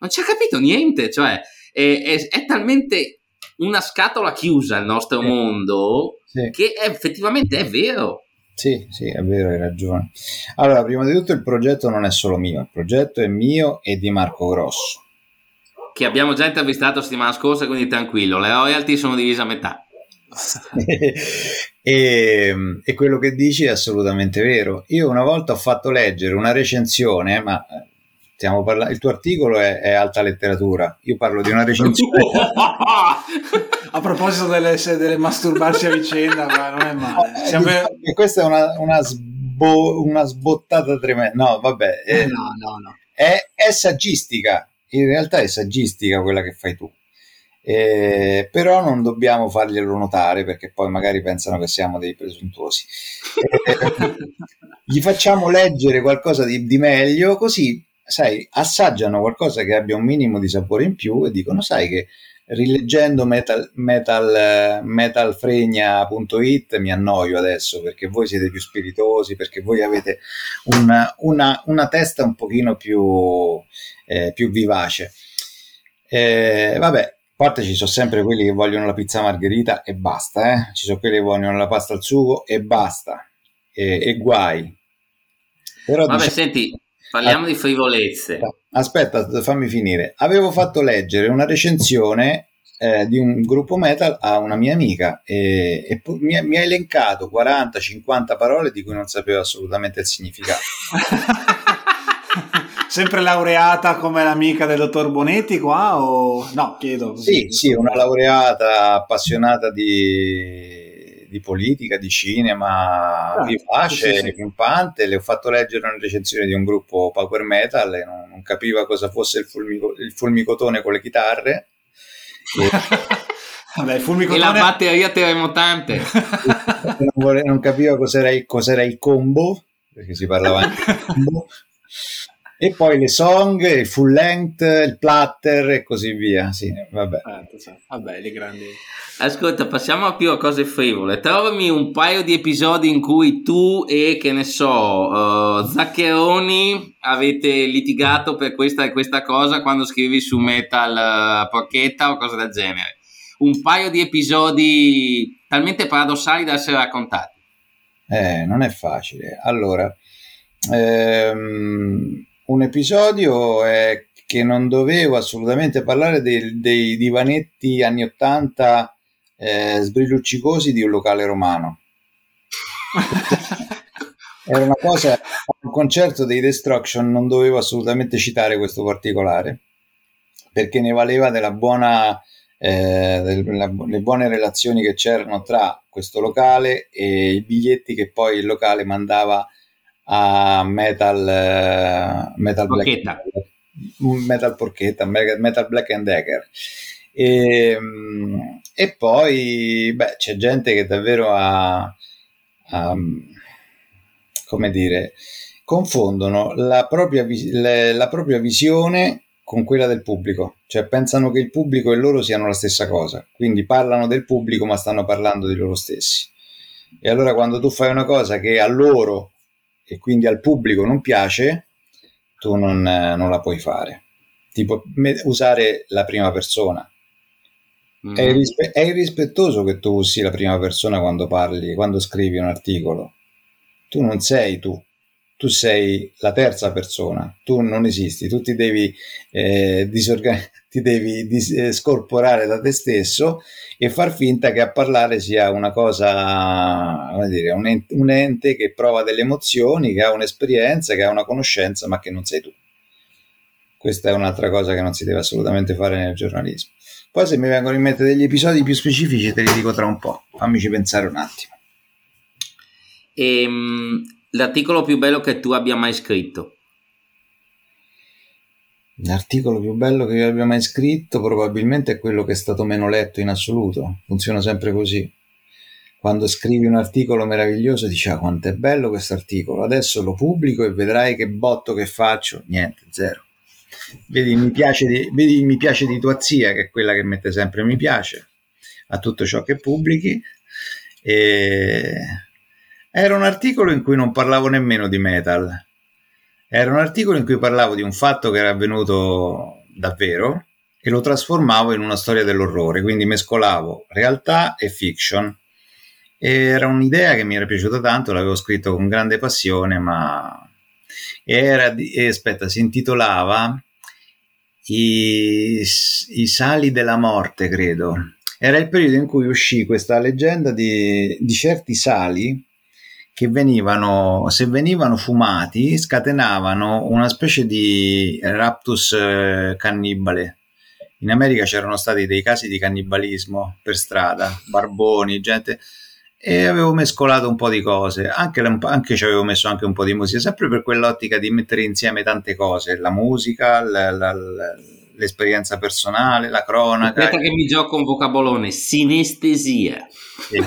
A: non ci ha capito niente, cioè è, è, è talmente una scatola chiusa il nostro sì. mondo sì. che è, effettivamente è vero.
C: Sì, sì, è vero, hai ragione. Allora, prima di tutto il progetto non è solo mio, il progetto è mio e di Marco Grosso
A: che abbiamo già intervistato settimana scorsa, quindi tranquillo, le royalty sono divise a metà. (laughs)
C: e, e, quello che dici è assolutamente vero. Io una volta ho fatto leggere una recensione, ma eh, stiamo parlando, il tuo articolo è, è, alta letteratura. Io parlo di una recensione. (laughs)
B: a proposito delle, delle, masturbarsi a vicenda, ma non è male. (laughs)
C: Siamo... Eh, questa è una, una, sbo, una, sbottata tremenda. No, vabbè,
B: è, no, no, no.
C: È, è saggistica in realtà è saggistica quella che fai tu. Eh, però non dobbiamo farglielo notare perché poi magari pensano che siamo dei presuntuosi. Eh, gli facciamo leggere qualcosa di, di, meglio, così sai, assaggiano qualcosa che abbia un minimo di sapore in più e dicono: Sai che rileggendo metal, metal, metalfregna.it mi annoio adesso perché voi siete più spiritosi, perché voi avete una, una, una testa un pochino più eh, più vivace. Eh, vabbè, a parte ci sono sempre quelli che vogliono la pizza margherita e basta, eh? ci sono quelli che vogliono la pasta al sugo e basta, e, e guai.
A: Però vabbè, diciamo... senti, parliamo ah, di frivolezze.
C: Aspetta, fammi finire. Avevo fatto leggere una recensione eh, di un gruppo metal a una mia amica e, e mi, mi, ha elencato 40-50 parole di cui non sapevo assolutamente il significato. (laughs)
B: sempre laureata come l'amica del dottor Bonetti qua o no, chiedo.
C: Così. Sì, sì, una laureata appassionata di, di politica, di cinema, ah, vivace, sì, sì. pimpante, le ho fatto leggere una recensione di un gruppo power metal e non, non capiva cosa fosse il, fulmico, il fulmicotone con le chitarre. (laughs)
A: Vabbè, il fulmicotone... E la batteria terremotante. (laughs)
C: non, vole... non capiva cos'era il, cos'era il combo, perché si parlava anche di combo e poi le song, il full length, il platter e così via. Sì, vabbè.
B: Eh, vabbè, le grandi.
A: Ascolta, passiamo più a cose frivole. Trovami un paio di episodi in cui tu e che ne so, uh, Zaccheroni avete litigato per questa e questa cosa quando scrivi su Metal uh, Porchetta o cose del genere. Un paio di episodi talmente paradossali da essere raccontati.
C: Eh, non è facile. Allora, ehm, un episodio è che non dovevo assolutamente parlare dei, dei divanetti anni 80 eh, sbrilluccicosi di un locale romano. (laughs) Era una cosa, un concerto dei Destruction non dovevo assolutamente citare questo particolare perché ne valeva della buona, eh, delle buone relazioni che c'erano tra questo locale e i biglietti che poi il locale mandava a Metal, uh, metal
A: Black
C: Metal Porchetta, Metal Black and Decker. E, e poi beh, c'è gente che davvero ha, a come dire, confondono la propria, le, la propria visione con quella del pubblico, cioè pensano che il pubblico e loro siano la stessa cosa, quindi parlano del pubblico ma stanno parlando di loro stessi. E allora quando tu fai una cosa che a loro e quindi al pubblico non piace, tu non, non la puoi fare. Tipo usare la prima persona. Mm. È, irrispe- è irrispettoso che tu usi la prima persona quando parli, quando scrivi un articolo. Tu non sei tu, tu sei la terza persona, tu non esisti, tu ti devi, eh, disorgan- (laughs) ti devi dis- eh, scorporare da te stesso e far finta che a parlare sia una cosa, come dire, un ente, un ente che prova delle emozioni, che ha un'esperienza, che ha una conoscenza, ma che non sei tu. Questa è un'altra cosa che non si deve assolutamente fare nel giornalismo. Poi se mi vengono in mente degli episodi più specifici te li dico tra un po', fammici pensare un attimo.
A: Ehm, l'articolo più bello che tu abbia mai scritto?
C: L'articolo più bello che io abbia mai scritto probabilmente è quello che è stato meno letto in assoluto. Funziona sempre così. Quando scrivi un articolo meraviglioso dici ah quanto è bello questo articolo, adesso lo pubblico e vedrai che botto che faccio. Niente, zero. Vedi mi, di, vedi, mi piace di tua zia, che è quella che mette sempre mi piace a tutto ciò che pubblichi. E era un articolo in cui non parlavo nemmeno di metal. Era un articolo in cui parlavo di un fatto che era avvenuto davvero e lo trasformavo in una storia dell'orrore, quindi mescolavo realtà e fiction. Era un'idea che mi era piaciuta tanto, l'avevo scritto con grande passione, ma era di... aspetta, si intitolava I... I sali della morte, credo. Era il periodo in cui uscì questa leggenda di, di certi sali che venivano, se venivano fumati, scatenavano una specie di raptus eh, cannibale. In America c'erano stati dei casi di cannibalismo per strada, barboni, gente e avevo mescolato un po' di cose, anche, anche ci avevo messo anche un po' di musica, sempre per quell'ottica di mettere insieme tante cose, la musica, la, la, la, l'esperienza personale, la cronaca.
A: Aspetta che mi gioco un vocabolone, sinestesia. Sì.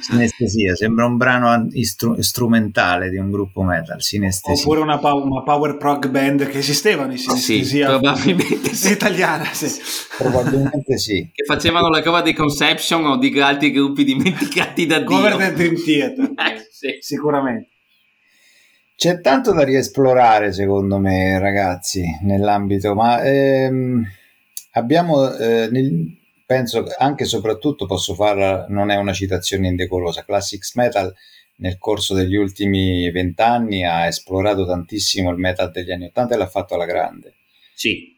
C: Sinestesia, sembra un brano istru- strumentale di un gruppo metal. Sinestesia.
B: Oppure una, pa- una power prog band che esistevano in Sinestesia.
A: Sì, probabilmente
B: sì. (laughs) italiana, sì.
C: Probabilmente sì.
A: Che facevano la cover di Conception o di altri gruppi dimenticati da Dio.
B: Cover del Dream Theater. (laughs) eh, sì. Sicuramente.
C: C'è tanto da riesplorare, secondo me, ragazzi, nell'ambito, ma ehm, abbiamo eh, nel, penso anche e soprattutto posso farla, non è una citazione indecorosa, Classics Metal nel corso degli ultimi vent'anni ha esplorato tantissimo il metal degli anni Ottanta e l'ha fatto alla grande.
A: Sì.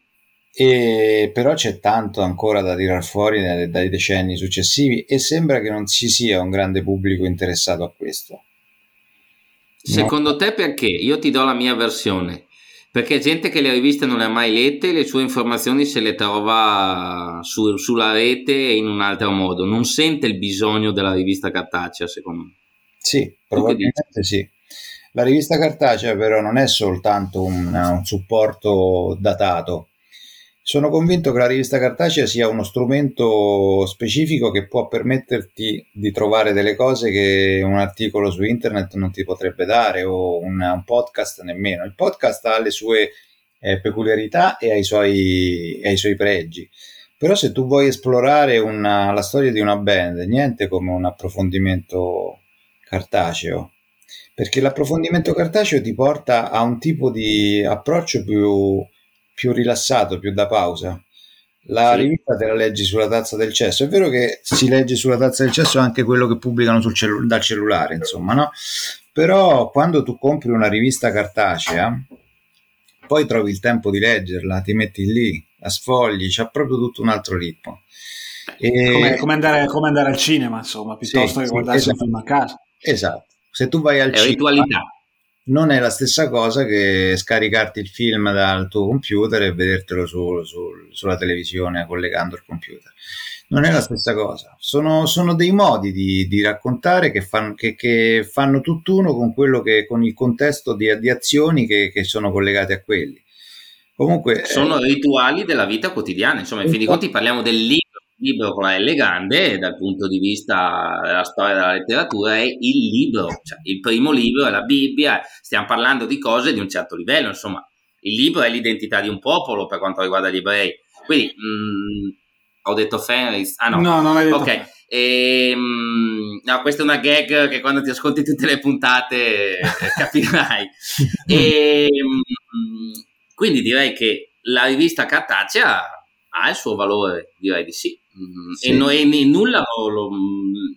C: E, però c'è tanto ancora da tirar fuori dai, dai decenni successivi e sembra che non ci sia un grande pubblico interessato a questo.
A: Secondo no. te perché? Io ti do la mia versione perché gente che le riviste non le ha mai lette, le sue informazioni se le trova su, sulla rete in un altro modo, non sente il bisogno della rivista cartacea, secondo me.
C: Sì, probabilmente sì. La rivista cartacea però non è soltanto un, un supporto datato, sono convinto che la rivista cartacea sia uno strumento specifico che può permetterti di trovare delle cose che un articolo su internet non ti potrebbe dare o un, un podcast nemmeno. Il podcast ha le sue eh, peculiarità e ha i, suoi, ha i suoi pregi. Però se tu vuoi esplorare una, la storia di una band, niente come un approfondimento cartaceo, perché l'approfondimento cartaceo ti porta a un tipo di approccio più più rilassato, più da pausa. La sì. rivista te la leggi sulla tazza del cesso. È vero che si legge sulla tazza del cesso anche quello che pubblicano cellu- dal cellulare, insomma, no? Però quando tu compri una rivista cartacea, poi trovi il tempo di leggerla, ti metti lì, la sfogli, c'ha proprio tutto un altro ritmo.
B: E... Come, come, andare, come, andare, al cinema, insomma, piuttosto sì, che guardarsi esatto. un film a casa.
C: Esatto. Se tu vai al
A: è
C: cinema,
A: ritualità
C: non è la stessa cosa che scaricarti il film dal tuo computer e vedertelo su, su, sulla televisione collegando il computer. Non è la stessa cosa, sono, sono dei modi di, di raccontare che, fan, che, che, fanno tutt'uno con, quello che, con il contesto di, di azioni che, che, sono collegate a quelli. Comunque,
A: sono eh, rituali della vita quotdidiana, insomma, in fin dei conti parliamo del libro libro con la L grande dal punto di vista della storia della letteratura è il libro, cioè il primo libro è la Bibbia, stiamo parlando di cose di un certo livello, insomma, il libro è l'identità di un popolo per quanto riguarda gli ebrei. Quindi mh, mm, ho detto Fenris, ah no,
B: no non hai detto
A: ok. E, ehm, no, questa è una gag che quando ti ascolti tutte le puntate eh, (laughs) capirai. e, ehm, quindi direi che la rivista cartacea ha il suo valore, direi di sì. Mm, sì. E, no, e nulla lo, lo,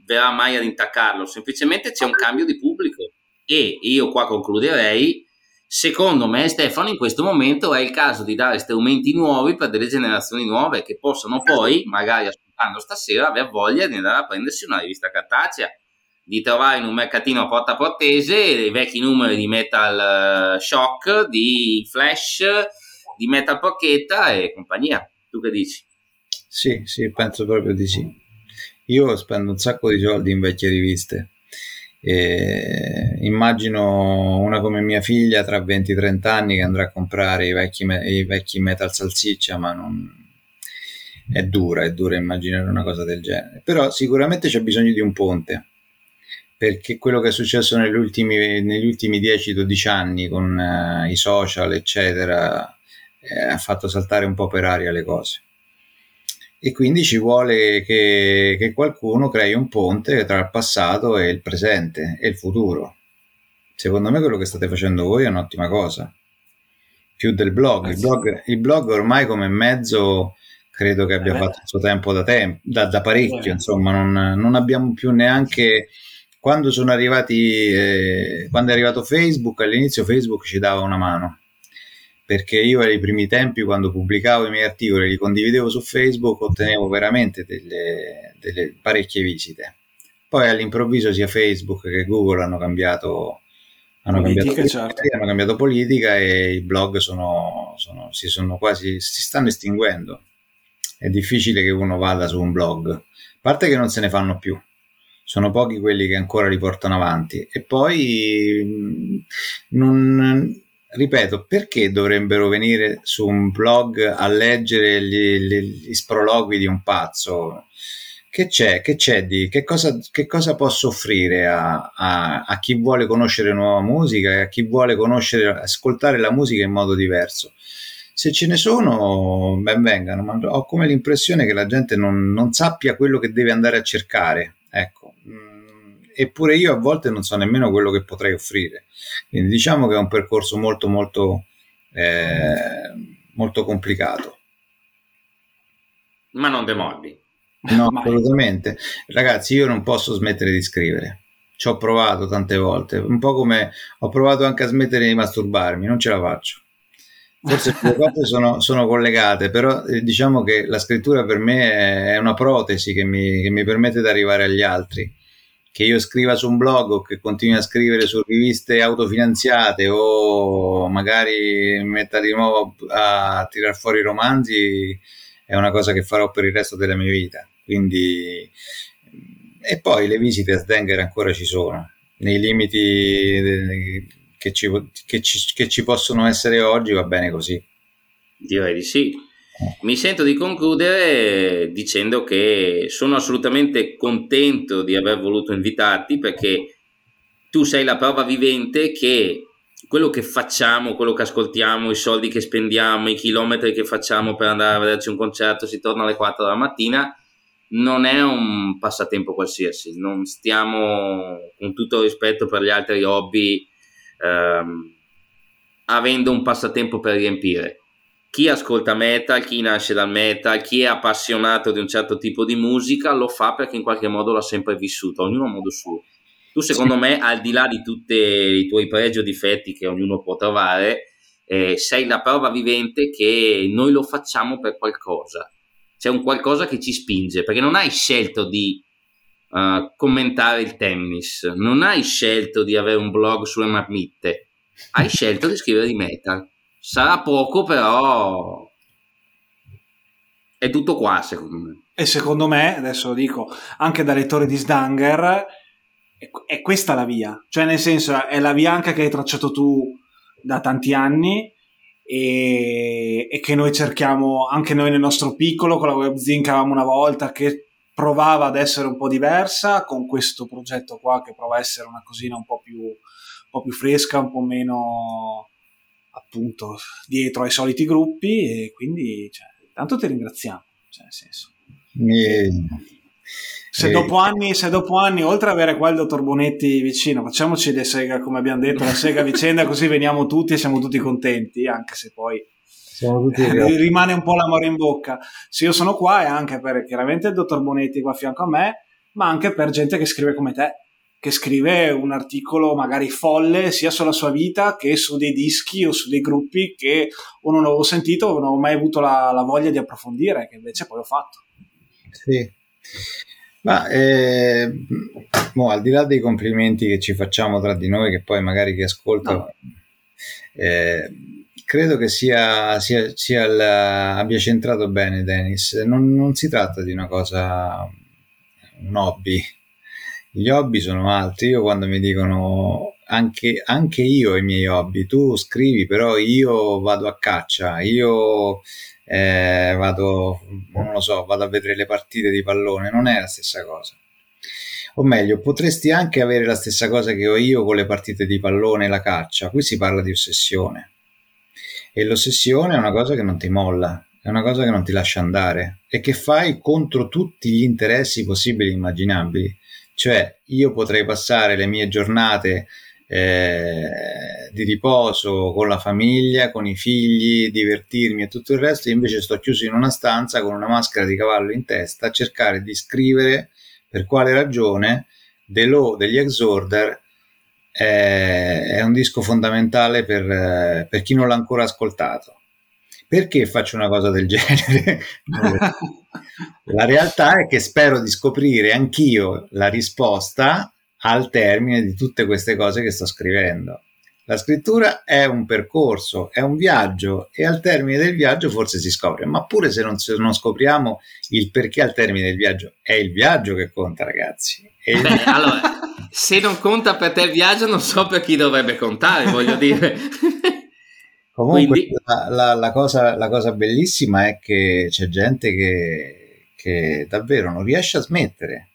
A: verrà mai ad intaccarlo, semplicemente c'è un cambio di pubblico. E io qua concluderei Secondo me, Stefano, in questo momento è il caso di dare strumenti nuovi per delle generazioni nuove che possono poi, magari ascoltando stasera, aver voglia di andare a prendersi una rivista cartacea, di trovare in un mercatino a porta portese i vecchi numeri di Metal eh, Shock, di Flash, di Metal Porchetta e compagnia. Tu che dici?
C: Sì, sì, penso proprio di sì. Io spendo un sacco di soldi in vecchie riviste e immagino una come mia figlia tra 20-30 anni che andrà a comprare i vecchi, i vecchi metal salsiccia, ma non, è dura, è dura immaginare una cosa del genere. Però sicuramente c'è bisogno di un ponte, perché quello che è successo negli ultimi, negli ultimi 10-12 anni con uh, i social, eccetera, eh, ha fatto saltare un po' per aria le cose e quindi ci vuole che, che, qualcuno crei un ponte tra il passato e il presente e il futuro. Secondo me quello che state facendo voi è un'ottima cosa. Più del blog. Il blog, il blog ormai come mezzo credo che abbia eh. fatto il suo tempo da, tempo, da, da parecchio, eh. insomma non, non, abbiamo più neanche... Quando sono arrivati, eh, quando è arrivato Facebook, all'inizio Facebook ci dava una mano perché io ai primi tempi quando pubblicavo i miei articoli e li condividevo su Facebook ottenevo veramente delle, delle parecchie visite. Poi all'improvviso sia Facebook che Google hanno cambiato, hanno politica, cambiato, certo. hanno cambiato politica e i blog sono, sono, si sono quasi si stanno estinguendo. È difficile che uno vada su un blog, a parte che non se ne fanno più sono pochi quelli che ancora li portano avanti e poi non, ripeto, perché dovrebbero venire su un blog a leggere gli, gli, gli sprologhi di un pazzo? Che c'è? Che c'è di? Che cosa, che cosa posso offrire a, a, a, chi vuole conoscere nuova musica e a chi vuole conoscere, ascoltare la musica in modo diverso? Se ce ne sono, ben vengano, ma ho come l'impressione che la gente non, non sappia quello che deve andare a cercare. Ecco, eppure io a volte non so nemmeno quello che potrei offrire. Quindi diciamo che è un percorso molto molto eh, molto complicato.
A: Ma non demordi.
C: No, (laughs) assolutamente. Ragazzi, io non posso smettere di scrivere. Ci ho provato tante volte, un po' come ho provato anche a smettere di masturbarmi, non ce la faccio. Forse le cose (laughs) sono, sono, collegate, però eh, diciamo che la scrittura per me è una protesi che mi, che mi permette di arrivare agli altri che io scriva su un blog o che continui a scrivere su riviste autofinanziate o magari metta di nuovo a, tirar fuori romanzi è una cosa che farò per il resto della mia vita. Quindi, e poi le visite a Sdenger ancora ci sono, nei limiti che ci, che ci, che ci possono essere oggi va bene così.
A: Direi di sì. Mi sento di concludere dicendo che sono assolutamente contento di aver voluto invitarti perché tu sei la prova vivente che quello che facciamo, quello che ascoltiamo, i soldi che spendiamo, i chilometri che facciamo per andare a vederci un concerto, si torna alle 4 della mattina, non è un passatempo qualsiasi, non stiamo, con tutto rispetto per gli altri hobby, ehm, avendo un passatempo per riempire chi ascolta metal, chi nasce dal metal, chi è appassionato di un certo tipo di musica lo fa perché in qualche modo l'ha sempre vissuto, ognuno a modo suo. Tu secondo sì. me, al di là di tutti i tuoi pregi o difetti che ognuno può trovare, eh, sei la prova vivente che noi lo facciamo per qualcosa. C'è un qualcosa che ci spinge, perché non hai scelto di uh, commentare il tennis, non hai scelto di avere un blog sulle marmitte, hai (laughs) scelto di scrivere di metal Sarà poco, però è tutto qua, secondo me.
B: E secondo me, adesso lo dico, anche da lettore di Sdanger, è questa la via. Cioè, nel senso, è la via anche che hai tracciato tu da tanti anni e, e, che noi cerchiamo anche noi nel nostro piccolo con la webzine che avevamo una volta che provava ad essere un po' diversa con questo progetto qua che prova a essere una cosina un po' più, un po più fresca, un po' meno appunto dietro ai soliti gruppi e quindi cioè, tanto ti ringraziamo, cioè, nel senso.
C: E...
B: Se, dopo anni, se dopo anni, oltre ad avere qua il dottor Bonetti vicino, facciamoci le Sega, come abbiamo detto, la Sega vicenda, (laughs) così veniamo tutti e siamo tutti contenti, anche se poi (laughs) rimane un po' l'amore in bocca. Se io sono qua è anche per chiaramente il dottor Bonetti qua a fianco a me, ma anche per gente che scrive come te, che scrive un articolo magari folle sia sulla sua vita che su dei dischi o su dei gruppi che o non avevo sentito o non ho mai avuto la, la voglia di approfondire, che invece poi ho fatto.
C: Sì. Ma eh, mo, al di là dei complimenti che ci facciamo tra di noi, che poi magari chi ascolta, no. eh, credo che sia, sia, sia il, abbia centrato bene Dennis. Non, non, si tratta di una cosa, un hobby. Gli hobby sono altri. Io quando mi dicono anche, anche io ho i miei hobby, tu scrivi, però io vado a caccia, io eh, vado, non lo so, vado a vedere le partite di pallone, non è la stessa cosa. O meglio, potresti anche avere la stessa cosa che ho io con le partite di pallone e la caccia. Qui si parla di ossessione. E l'ossessione è una cosa che non ti molla, è una cosa che non ti lascia andare e che fai contro tutti gli interessi possibili e immaginabili. Cioè, io potrei passare le mie giornate eh, di riposo con la famiglia, con i figli, divertirmi e tutto il resto, invece sto chiuso in una stanza con una maschera di cavallo in testa a cercare di scrivere per quale ragione The Law degli Exorder è, è un disco fondamentale per, per chi non l'ha ancora ascoltato. Perché faccio una cosa del genere? (laughs) la realtà è che spero di scoprire anch'io la risposta al termine di tutte queste cose che sto scrivendo. La scrittura è un percorso, è un viaggio e al termine del viaggio forse si scopre, ma pure se non, se non scopriamo il perché al termine del viaggio, è il viaggio che conta ragazzi.
A: Il... Beh, allora, se non conta per te il viaggio non so per chi dovrebbe contare, voglio dire. (laughs)
C: Comunque Quindi... la, la, la, cosa, la, cosa, bellissima è che c'è gente che, che davvero non riesce a smettere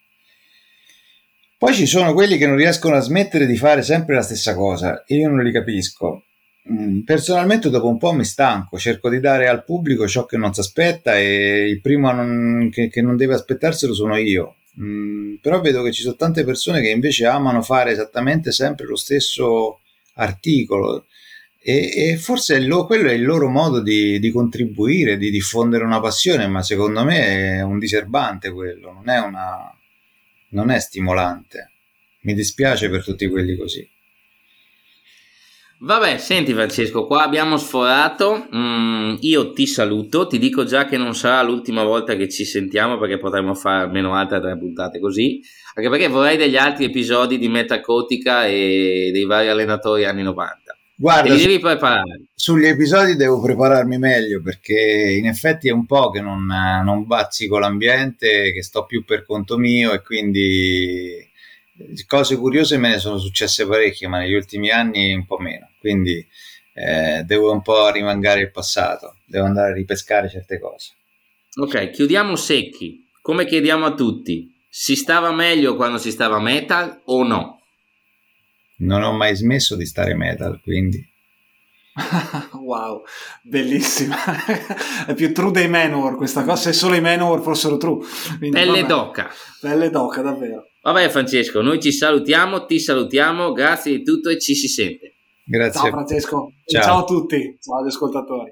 C: poi ci sono quelli che non riescono a smettere di fare sempre la stessa cosa e io non li capisco. Mm, personalmente dopo un po' mi stanco, cerco di dare al pubblico ciò che non si aspetta e il primo non, che, che, non deve aspettarselo sono io. Mm, però vedo che ci sono tante persone che invece amano fare esattamente sempre lo stesso articolo e, e forse lo, quello è il loro modo di, di, contribuire, di diffondere una passione, ma secondo me è un diserbante quello, non è una non è stimolante. Mi dispiace per tutti quelli così.
A: Vabbè, senti Francesco, qua abbiamo sforato, mm, io ti saluto, ti dico già che non sarà l'ultima volta che ci sentiamo perché potremmo fare almeno altre tre puntate così, anche perché vorrei degli altri episodi di Metacotica e dei vari allenatori anni 90.
C: Guarda,
A: devi preparare.
C: Sugli episodi devo prepararmi meglio perché in effetti è un po' che non, non bazzico l'ambiente, che sto più per conto mio e quindi cose curiose me ne sono successe parecchie, ma negli ultimi anni un po' meno. Quindi eh, devo un po' rimangare il passato, devo andare a ripescare certe cose.
A: Ok, chiudiamo secchi. Come chiediamo a tutti, si stava meglio quando si stava metal o no?
C: Non ho mai smesso di stare metal, quindi... (laughs)
B: wow, bellissima. (laughs) è più true dei Manowar questa cosa, se solo i Manowar fossero true.
A: Quindi, Pelle d'oca.
B: Pelle d'oca, davvero.
A: Vabbè Francesco, noi ci salutiamo, ti salutiamo, grazie di tutto e ci si sente.
C: Grazie.
B: Ciao Francesco, ciao, ciao a tutti, ciao agli ascoltatori.